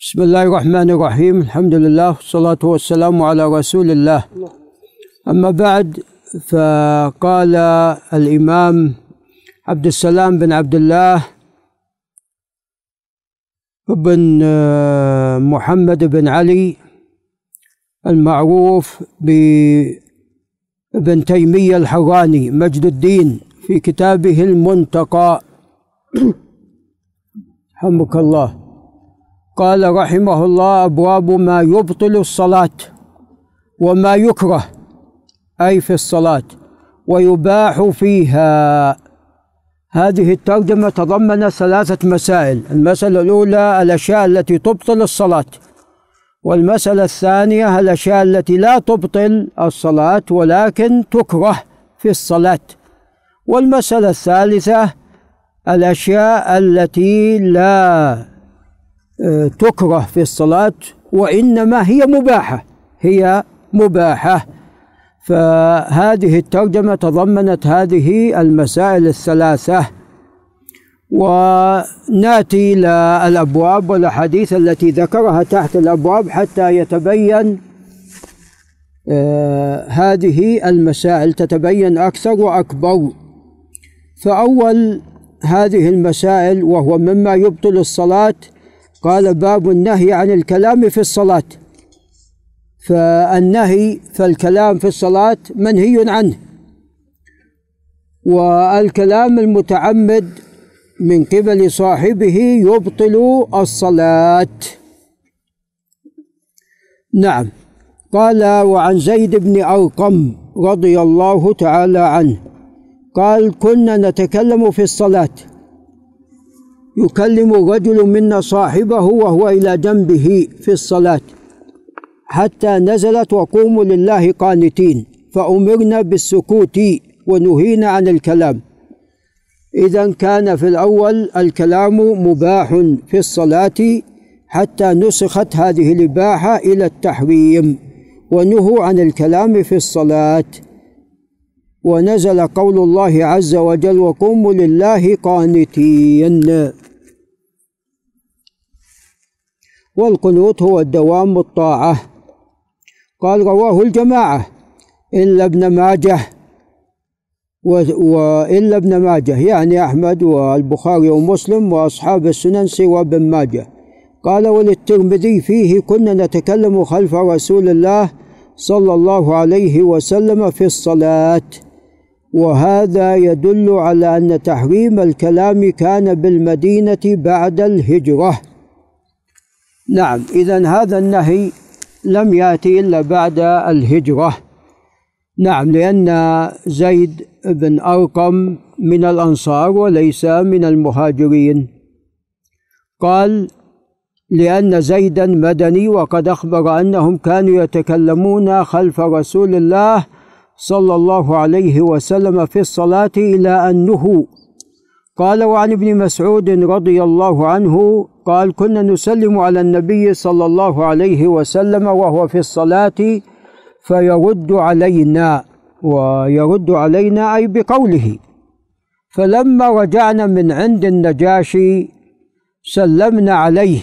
بسم الله الرحمن الرحيم. الحمد لله والصلاة والسلام على رسول الله. أما بعد فقال الإمام عبد السلام بن عبد الله بن محمد بن علي المعروف بابن تيمية الحراني مجد الدين في كتابه المنتقى. رحمك الله. قال رحمه الله أبواب ما يبطل الصلاة وما يكره أي في الصلاة ويباح فيها. هذه الترجمة تضمن ثلاثة مسائل المسألة الأولى الأشياء التي تبطل الصلاة والمسألة الثانية الأشياء التي لا تبطل الصلاة ولكن تكره في الصلاة والمسألة الثالثة الأشياء التي لا تكره في الصلاة وإنما هي مباحة هي مباحة. فهذه الترجمة تضمنت هذه المسائل الثلاثة. ونأتي إلى الأبواب والأحاديث التي ذكرها تحت الأبواب حتى يتبين آه، هذه المسائل تتبين أكثر وأكبر. فأول هذه المسائل وهو مما يبطل الصلاة قال باب النهي عن الكلام في الصلاة. فالنهي فالكلام في الصلاة منهي عنه. والكلام المتعمد من قبل صاحبه يبطل الصلاة. نعم. قال وعن زيد بن أرقم رضي الله تعالى عنه قال كنا نتكلم في الصلاة. يكلم الرجل منا صاحبه وهو إلى جنبه في الصلاة. حتى نزلت وقوموا لله قانتين فأمرنا بالسكوت ونهينا عن الكلام. إذا كان في الأول الكلام مباح في الصلاة حتى نسخت هذه الإباحة إلى التحريم ونهوا عن الكلام في الصلاة. ونزل قول الله عز وجل وقوموا لله قانتين والقنوت هو الدوام الطاعة قال رواه الجماعة. إلا ابن ماجه وإلا ابن ماجه يعني أحمد والبخاري ومسلم وأصحاب السنن سوى ابن ماجه. قال وللترمذي فيه كنا نتكلم خلف رسول الله صلى الله عليه وسلم في الصلاة وهذا يدل على أن تحريم الكلام كان بالمدينة بعد الهجرة. نعم إذا هذا النهي لم يأتي إلا بعد الهجرة. نعم لأن زيد بن أرقم من الأنصار وليس من المهاجرين. قال لأن زيدا مدني وقد أخبر أنهم كانوا يتكلمون خلف رسول الله صلى الله عليه وسلم في الصلاة إلى أن نهوا قال وعن ابن مسعود رضي الله عنه قال كنا نسلم على النبي صلى الله عليه وسلم وهو في الصلاة فيرد علينا ويرد علينا أي بقوله. فلما رجعنا من عند النجاشي سلمنا عليه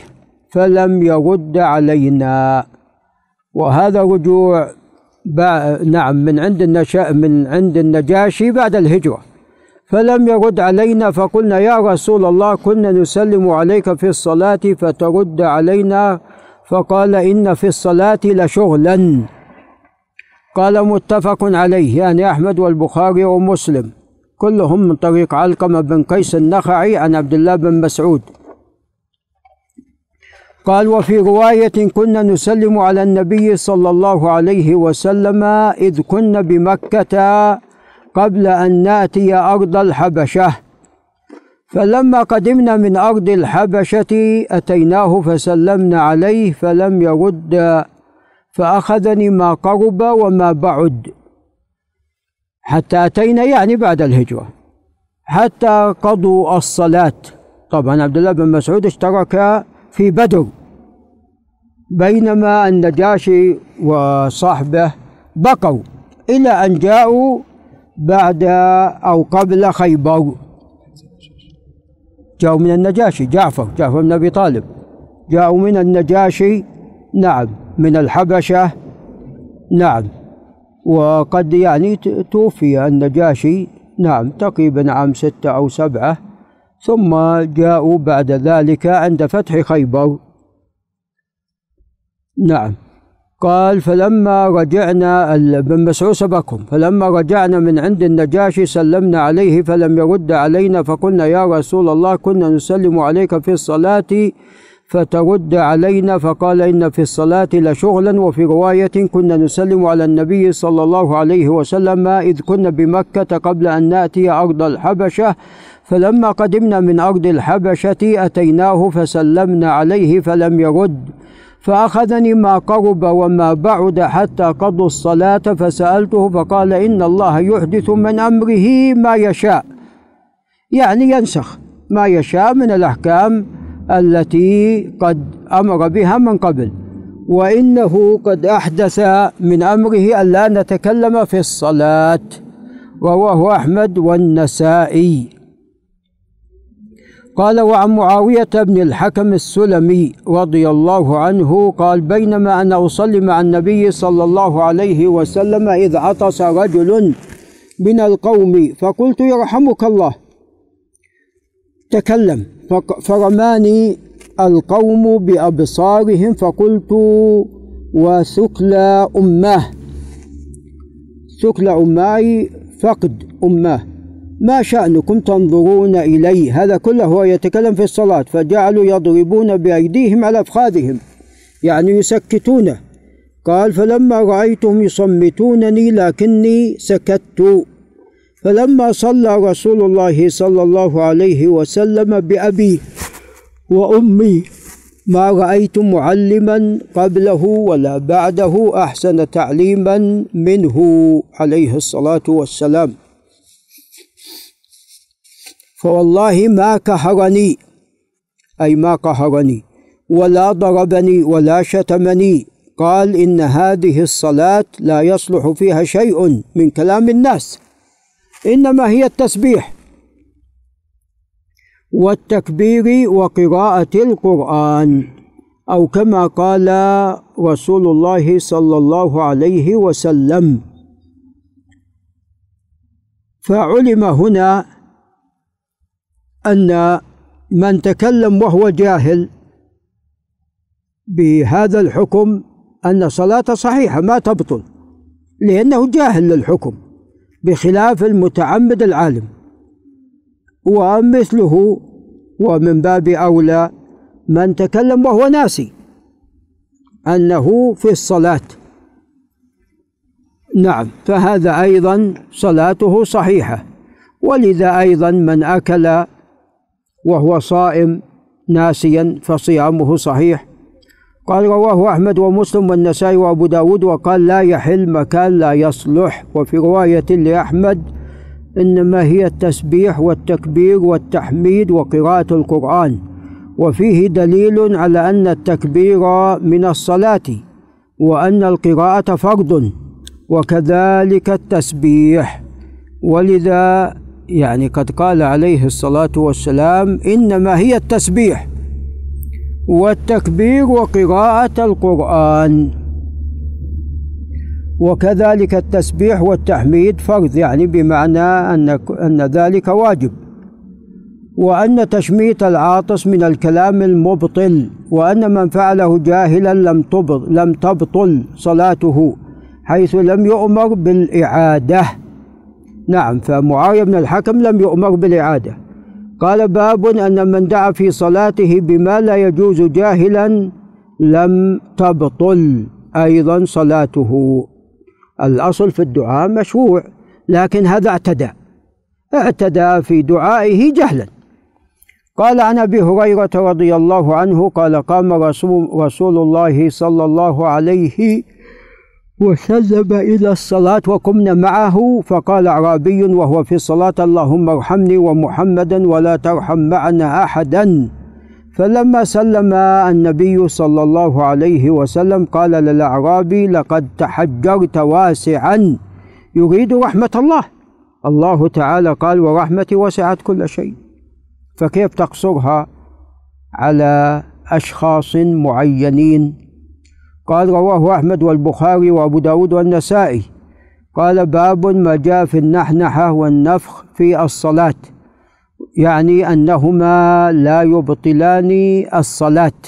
فلم يرد علينا. وهذا رجوع نعم من عند النشا من عند النجاشي بعد الهجرة. فلم يرد علينا فقلنا يا رسول الله كنا نسلم عليك في الصلاة فترد علينا فقال إن في الصلاة لشغلا. قال متفق عليه يعني أحمد والبخاري ومسلم. كلهم من طريق علقمة بن قيس النخعي عن عبد الله بن مسعود. قال وفي رواية كنا نسلم على النبي صلى الله عليه وسلم إذ كنا بمكة قبل أن نأتي أرض الحبشة. فلما قدمنا من أرض الحبشة أتيناه فسلمنا عليه فلم يرد فأخذني ما قرب وما بعد. حتى أتينا يعني بعد الهجرة حتى قضوا الصلاة. طبعا عبد الله بن مسعود اشترك في بدر. بينما النجاشي وصحبه بقوا إلى أن جاءوا بعد أو قبل خيبر. جاءوا من النجاشي جعفر جعفر بن أبي طالب. جاءوا من النجاشي نعم. من الحبشة نعم. وقد يعني توفي النجاشي نعم تقريبا عام ستة أو سبعة. ثم جاءوا بعد ذلك عند فتح خيبر. نعم. قال فلما رجعنا بن مسعود سبقهم فلما رجعنا من عند النجاشي سلمنا عليه فلم يرد علينا فقلنا يا رسول الله كنا نسلم عليك في الصلاة فترد علينا. فقال إن في الصلاة لشغلا وفي رواية كنا نسلم على النبي صلى الله عليه وسلم إذ كنا بمكة قبل أن نأتي أرض الحبشة. فلما قدمنا من أرض الحبشة أتيناه فسلمنا عليه فلم يرد. فأخذني ما قرب وما بعد حتى قضوا الصلاة فسألته فقال إن الله يحدث من أمره ما يشاء. يعني ينسخ ما يشاء من الأحكام التي قد أمر بها من قبل وإنه قد أحدث من أمره ألا نتكلم في الصلاة رواه أحمد والنسائي. قال وعن معاوية بن الحكم السلمي رضي الله عنه قال بينما أنا أصلي مع النبي صلى الله عليه وسلم إذ عطس رجل من القوم فقلت يرحمك الله. تكلم فرماني القوم بأبصارهم فقلت وثكلى أماه ثكلى أماي فقد أماه ما شأنكم تنظرون إلي هذا كله هو يتكلم في الصلاة فجعلوا يضربون بأيديهم على أفخاذهم يعني يسكتونه قال فلما رأيتهم يصمتونني لكني سكت. فلما صلى رسول الله صلى الله عليه وسلم بأبي وأمي ما رأيت معلما قبله ولا بعده أحسن تعليما منه عليه الصلاة والسلام. فوالله ما كهرني. أي ما قهرني ولا ضربني ولا شتمني. قال إن هذه الصلاة لا يصلح فيها شيء من كلام الناس. إنما هي التسبيح. والتكبير وقراءة القرآن. أو كما قال رسول الله صلى الله عليه وسلم. فعلم هنا أن من تكلم وهو جاهل بهذا الحكم أن صلاته صحيحة ما تبطل لأنه جاهل للحكم بخلاف المتعمد العالم. ومثله ومن باب أولى من تكلم وهو ناسي أنه في الصلاة. نعم فهذا أيضا صلاته صحيحة ولذا أيضا من أكل وهو صائم ناسيا فصيامه صحيح. قال رواه أحمد ومسلم والنسائي وأبو داود وقال لا يحل مكان لا يصلح. وفي رواية لأحمد إنما هي التسبيح والتكبير والتحميد وقراءة القرآن. وفيه دليل على أن التكبير من الصلاة وأن القراءة فرض وكذلك التسبيح. ولذا يعني قد قال عليه الصلاة والسلام إنما هي التسبيح والتكبير وقراءة القرآن. وكذلك التسبيح والتحميد فرض يعني بمعنى أن أن ذلك واجب. وأن تشميت العاطس من الكلام المبطل وأن من فعله جاهلا لم تبطل صلاته حيث لم يؤمر بالإعادة. نعم فمعاوية بن الحكم لم يؤمر بالإعادة. قال باب أن من دعا في صلاته بما لا يجوز جاهلا لم تبطل أيضا صلاته. الأصل في الدعاء مشروع لكن هذا اعتدى. اعتدى في دعائه جهلا. قال عن أبي هريرة رضي الله عنه قال قام رسول, رسول الله صلى الله عليه وسلم إلى الصلاة وقمنا معه فقال أعرابي وهو في الصلاة اللهم ارحمني ومحمدا ولا ترحم معنا أحدا. فلما سلم النبي صلى الله عليه وسلم قال للأعرابي لقد تحجرت واسعا. يريد رحمة الله. الله تعالى قال ورحمتي وسعت كل شيء. فكيف تقصرها على أشخاص معينين؟ قال رواه أحمد والبخاري وأبو داود والنسائي. قال باب ما جاء في النحنحة والنفخ في الصلاة يعني أنهما لا يبطلان الصلاة.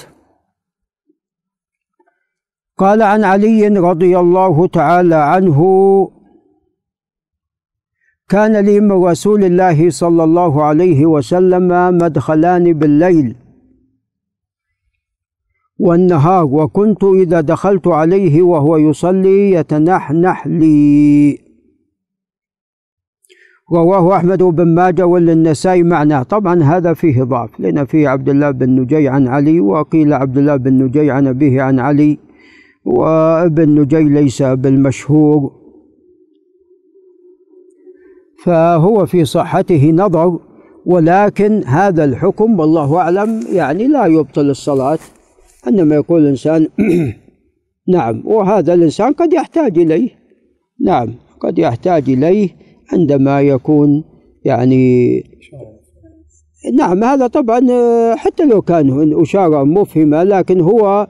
قال عن علي رضي الله تعالى عنه كان لي من رسول الله صلى الله عليه وسلم مدخلان بالليل والنهار وكنت إذا دخلت عليه وهو يصلي يتنحنح لي. رواه أحمد بن ماجه وللنسائي معناه طبعا هذا فيه ضعف لأن فيه عبد الله بن نجي عن علي وقيل عبد الله بن نجي عن أبيه عن علي وابن نجي ليس بالمشهور. فهو في صحته نظر ولكن هذا الحكم والله أعلم يعني لا يبطل الصلاة. عندما يقول الإنسان نعم وهذا الإنسان قد يحتاج إليه. نعم قد يحتاج إليه عندما يكون يعني نعم هذا طبعا حتى لو كان أشارة مفهمة لكن هو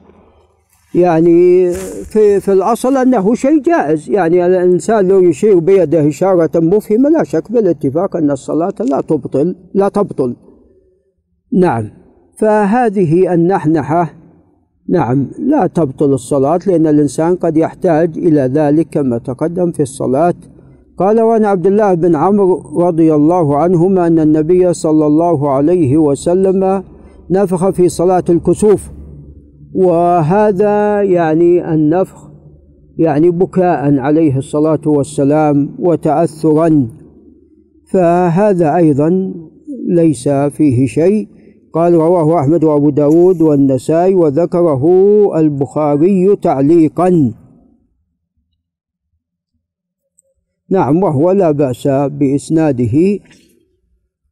يعني في في الأصل أنه شيء جائز. يعني الإنسان لو يشير بيده إشارة مفهمة لا شك بالاتفاق أن الصلاة لا تبطل لا تبطل. نعم فهذه النحنحة نعم لا تبطل الصلاة لأن الإنسان قد يحتاج إلى ذلك كما تقدم في الصلاة. قال وعن عبد الله بن عمرو رضي الله عنهما أن النبي صلى الله عليه وسلم نفخ في صلاة الكسوف وهذا يعني النفخ يعني بكاء عليه الصلاة والسلام وتأثرا. فهذا أيضا ليس فيه شيء قال رواه أحمد وأبو داود والنسائي وذكره البخاري تعليقا. نعم وهو لا بأس بإسناده.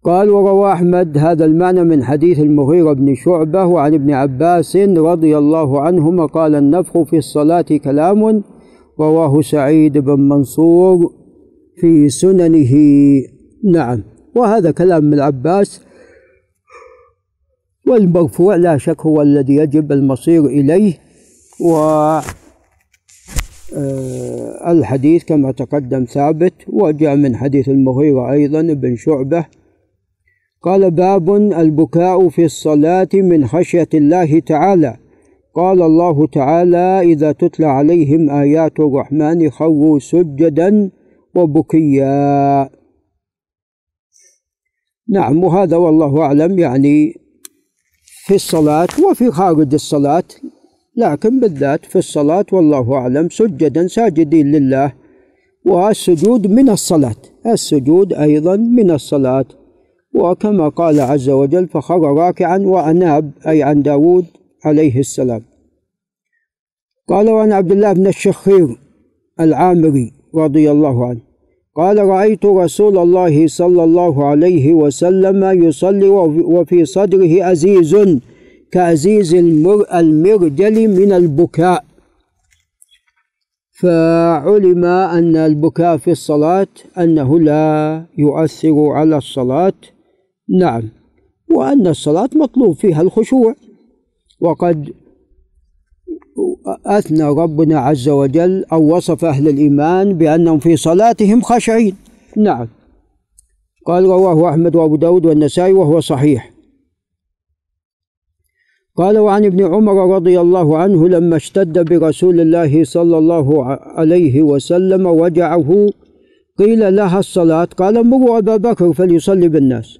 قال وروى أحمد هذا المعنى من حديث المغيرة بن شعبة وعن ابن عباس رضي الله عنهما قال النفخ في الصلاة كلام رواه سعيد بن منصور في سننه. نعم وهذا كلام ابن عباس والمرفوع لا شك هو الذي يجب المصير إليه. و آه، الحديث كما تقدم ثابت وجاء من حديث المغيرة أيضا بن شعبة. قال باب البكاء في الصلاة من خشية الله تعالى. قال الله تعالى إذا تتلى عليهم آيات الرحمن خروا سجدا وبكيا. نعم وهذا والله أعلم يعني في الصلاة وفي خارج الصلاة لكن بالذات في الصلاة والله أعلم سجدا ساجدين لله والسجود من الصلاة السجود أيضا من الصلاة. وكما قال عز وجل فخر راكعا وأناب أي عن داود عليه السلام. قال وعن عبد الله بن الشخير العامري رضي الله عنه قال رأيت رسول الله صلى الله عليه وسلم يصلي وفي صدره أزيز كأزيز المرجل من البكاء. فعلم أن البكاء في الصلاة أنه لا يؤثر على الصلاة. نعم. وأن الصلاة مطلوب فيها الخشوع. وقد أثنى ربنا عز وجل أو وصف أهل الإيمان بأنهم في صلاتهم خاشعين. نعم. قال رواه أحمد وأبو داود والنسائي وهو صحيح. قال وعن ابن عمر رضي الله عنه لما اشتد برسول الله صلى الله عليه وسلم وجعه قيل لها الصلاة؟ قال مروا أبا بكر فليصلي بالناس.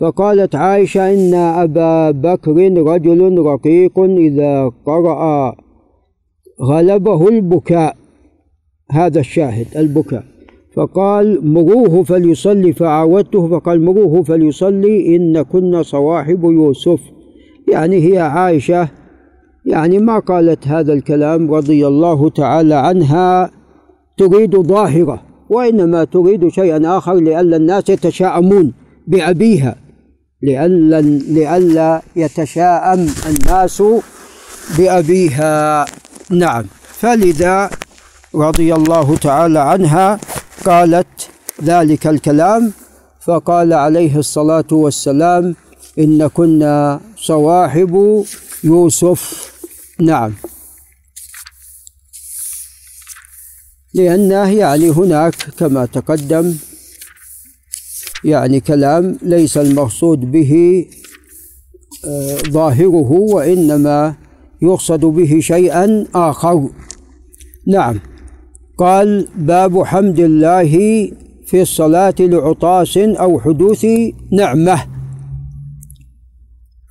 فقالت عائشة إن أبا بكر رجل رقيق إذا قرأ غلبه البكاء هذا الشاهد البكاء. فقال مروه فليصلي. فعاودته فقال مروه فليصلي إن كنا صواحب يوسف. يعني هي عائشة يعني ما قالت هذا الكلام رضي الله تعالى عنها تريد ظاهرة وإنما تريد شيئا آخر لئلا الناس يتشاءمون بأبيها لئلا لئلا يتشاءم الناس بأبيها. نعم. فلذا رضي الله تعالى عنها قالت ذلك الكلام فقال عليه الصلاة والسلام إن كنا صواحب يوسف. نعم. لأنه يعني هناك كما تقدم يعني كلام ليس المقصود به آه، ظاهره وإنما يقصد به شيئا آخر. نعم. قال باب حمد الله في الصلاة لعطاس أو حدوث نعمة.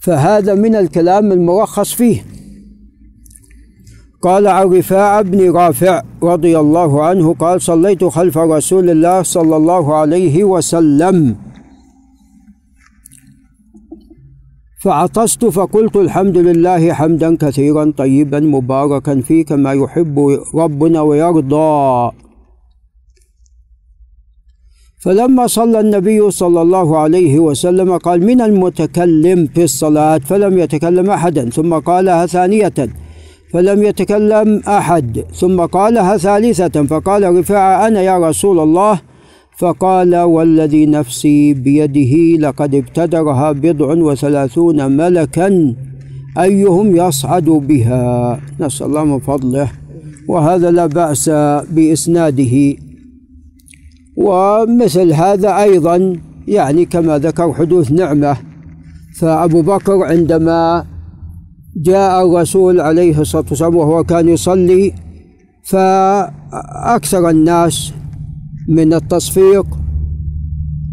فهذا من الكلام المرخص فيه. قال عن رفاعة بن رافع رضي الله عنه قال صليت خلف رسول الله صلى الله عليه وسلم. فعطست فقلت الحمد لله حمدا كثيرا طيبا مباركا فيه كما يحب ربنا ويرضى. فلما صلى النبي صلى الله عليه وسلم قال من المتكلم في الصلاة؟ فلم يتكلم أحدا. ثم قالها ثانية. فلم يتكلم أحد. ثم قالها ثالثة. فقال رفاعة أنا يا رسول الله؟ فقال والذي نفسي بيده لقد ابتدرها بضع وثلاثون ملكا أيهم يصعد بها. نسأل الله من فضله. وهذا لا بأس بإسناده. ومثل هذا أيضا يعني كما ذكر حدوث نعمة. فأبو بكر عندما جاء الرسول عليه الصلاة والسلام وهو كان يصلي فأكثر الناس من التصفيق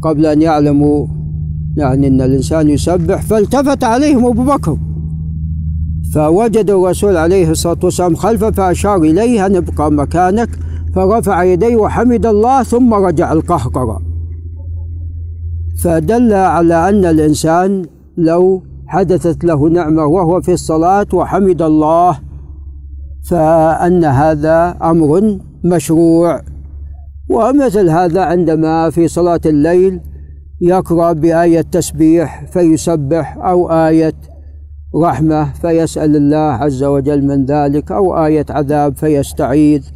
قبل أن يعلموا يعني أن الإنسان يسبح فالتفت عليهم أبو بكر. فوجد الرسول عليه الصلاة والسلام خلفه فأشار إليه أن ابقى مكانك. فرفع يديه وحمد الله ثم رجع القهقرة. فدل على أن الإنسان لو حدثت له نعمة وهو في الصلاة وحمد الله فأن هذا أمر مشروع. ومثل هذا عندما في صلاة الليل يقرأ بآية تسبيح فيسبح أو آية رحمة فيسأل الله عز وجل من ذلك أو آية عذاب فيستعيذ.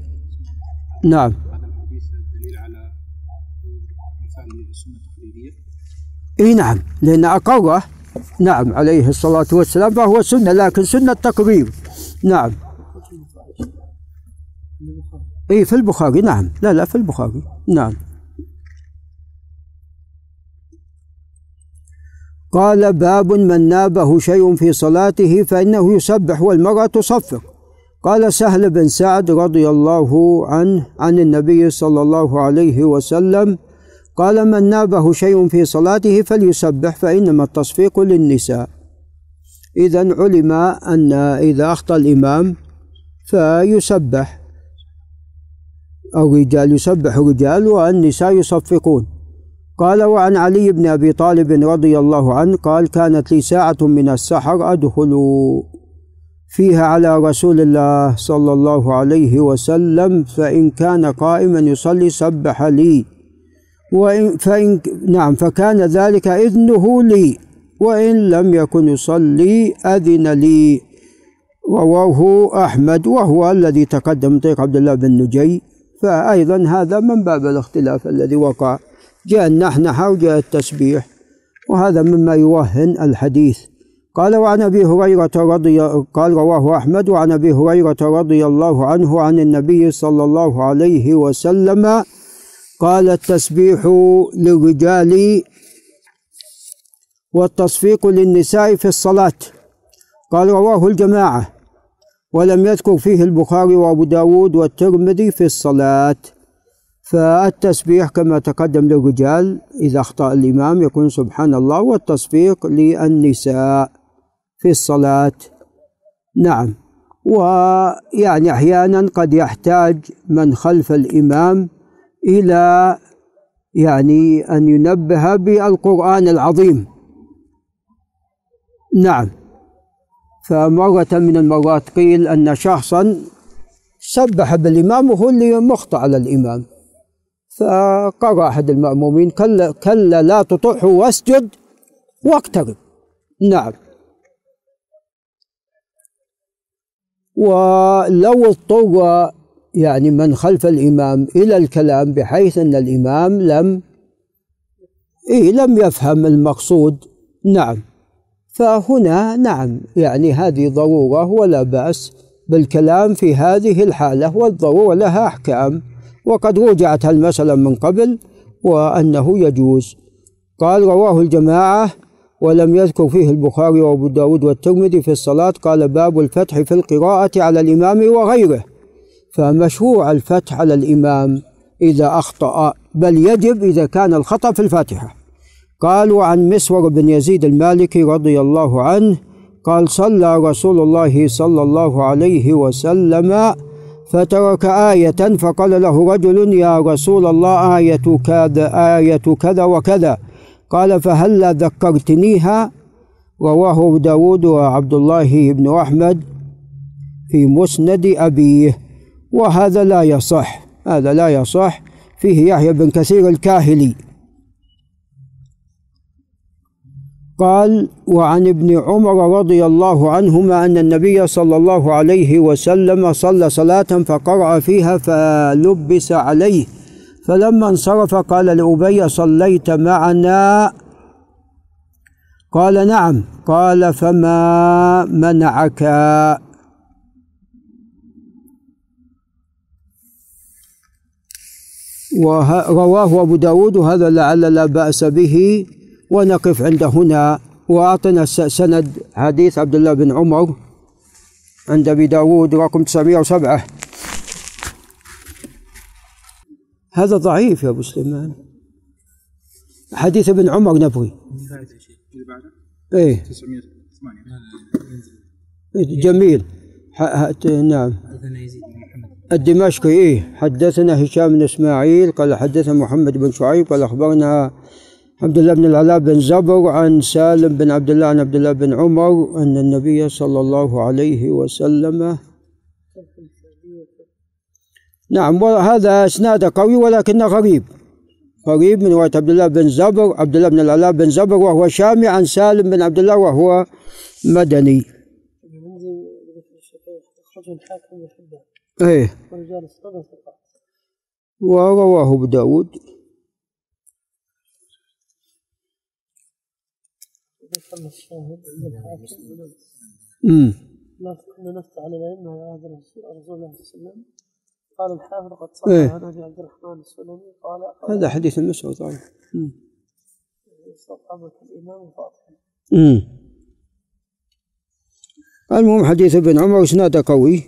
نعم. إي نعم لأن أقره نعم عليه الصلاة والسلام فهو سنة لكن سنة تقرير نعم. اي في البخاري نعم. لا لا في البخاري. نعم. قال باب من نابه شيء في صلاته فإنه يسبح والمرأة تصفق. قال سهل بن سعد رضي الله عنه عن النبي صلى الله عليه وسلم قال من نابه شيء في صلاته فليسبح فإنما التصفيق للنساء. إذا علم أن إذا أخطأ الإمام فيسبح. الرجال يسبح الرجال والنساء يصفقون. قال وعن علي بن أبي طالب رضي الله عنه قال كانت لي ساعة من السحر أدخل فيها على رسول الله صلى الله عليه وسلم فإن كان قائما يصلي سبح لي. وإن فإن نعم فكان ذلك إذنه لي. وإن لم يكن يصلي أذن لي. رواه أحمد وهو الذي تقدم طريق عبد الله بن نجي. فأيضا هذا من باب الاختلاف الذي وقع جاء النحنحة وجاء التسبيح وهذا مما يوهن الحديث. قال وعن أبي هريرة رضي قال رواه أحمد وعن أبي هريرة رضي الله عنه عن النبي صلى الله عليه وسلم قال التسبيح للرجال والتصفيق للنساء في الصلاة. قال رواه الجماعة. ولم يذكر فيه البخاري وأبو داود والترمذي في الصلاة. فالتسبيح كما تقدم للرجال إذا أخطأ الإمام يكون سبحان الله والتصفيق للنساء في الصلاة. نعم. ويعني أحيانا قد يحتاج من خلف الإمام إلى يعني أن ينبه بالقرآن العظيم. نعم. فمرة من المرات قيل أن شخصا سبح بالإمام وهو اللي مخطئ على الإمام. فقرأ أحد المأمومين كلا, كلا لا تطعه واسجد واقترب. نعم. ولو اضطر يعني من خلف الإمام إلى الكلام بحيث أن الإمام لم إيه لم يفهم المقصود. نعم. فهنا نعم يعني هذه ضرورة ولا بأس بالكلام في هذه الحالة والضرورة لها أحكام وقد رجعت المسألة من قبل وأنه يجوز. قال رواه الجماعة ولم يذكر فيه البخاري وأبو داود والترمذي في الصلاة قال باب الفتح في القراءة على الإمام وغيره. فمشروع الفتح على الإمام إذا أخطأ بل يجب إذا كان الخطأ في الفاتحة. قال وعن مسور بن يزيد المالكي رضي الله عنه قال صلى رسول الله صلى الله عليه وسلم فترك آية فقال له رجل يا رسول الله آية كذا آية كذا وكذا. قال فهلا ذكرتنيها؟ رواه داود وعبد الله بن أحمد في مسند أبيه وهذا لا يصح هذا لا يصح فيه يحيى بن كثير الكاهلي. قال وعن ابن عمر رضي الله عنهما أن النبي صلى الله عليه وسلم صلى صلاة فقرأ فيها فلبس عليه فلما انصرف قال لأبي صليت معنا؟ قال نعم. قال فما منعك؟ ورواه أبو داود وهذا لعل لا بأس به. ونقف عند هنا وأعطنا سند حديث عبد الله بن عمر عند أبي داود رقم 907 هذا ضعيف يا أبو سليمان. حديث ابن عمر نبوي إيه. 908 جميل نعم. الدمشقي إيه. حدثنا هشام بن إسماعيل قال حدثنا محمد بن شعيب قال أخبرنا عبد الله بن العلاء بن زبر عن سالم بن عبد الله عن عبد الله بن عمر أن النبي صلى الله عليه وسلم نعم وهذا إسناد قوي ولكنه غريب. غريب من رواية عبد الله بن زبر عبد الله بن العلاء بن زبر وهو شامي عن سالم بن عبد الله وهو مدني. إيه. ورواه أبو داود. لا كنا نفتح على الائمه على عهد رسول الله صلى الله عليه وسلم قال الحافظ قد صح إيه؟ عن ابي عبد الرحمن السلمي قال هذا حديث مسعود طيب. صحابة الامام فاطمه المهم حديث ابن عمر اسناده قوي.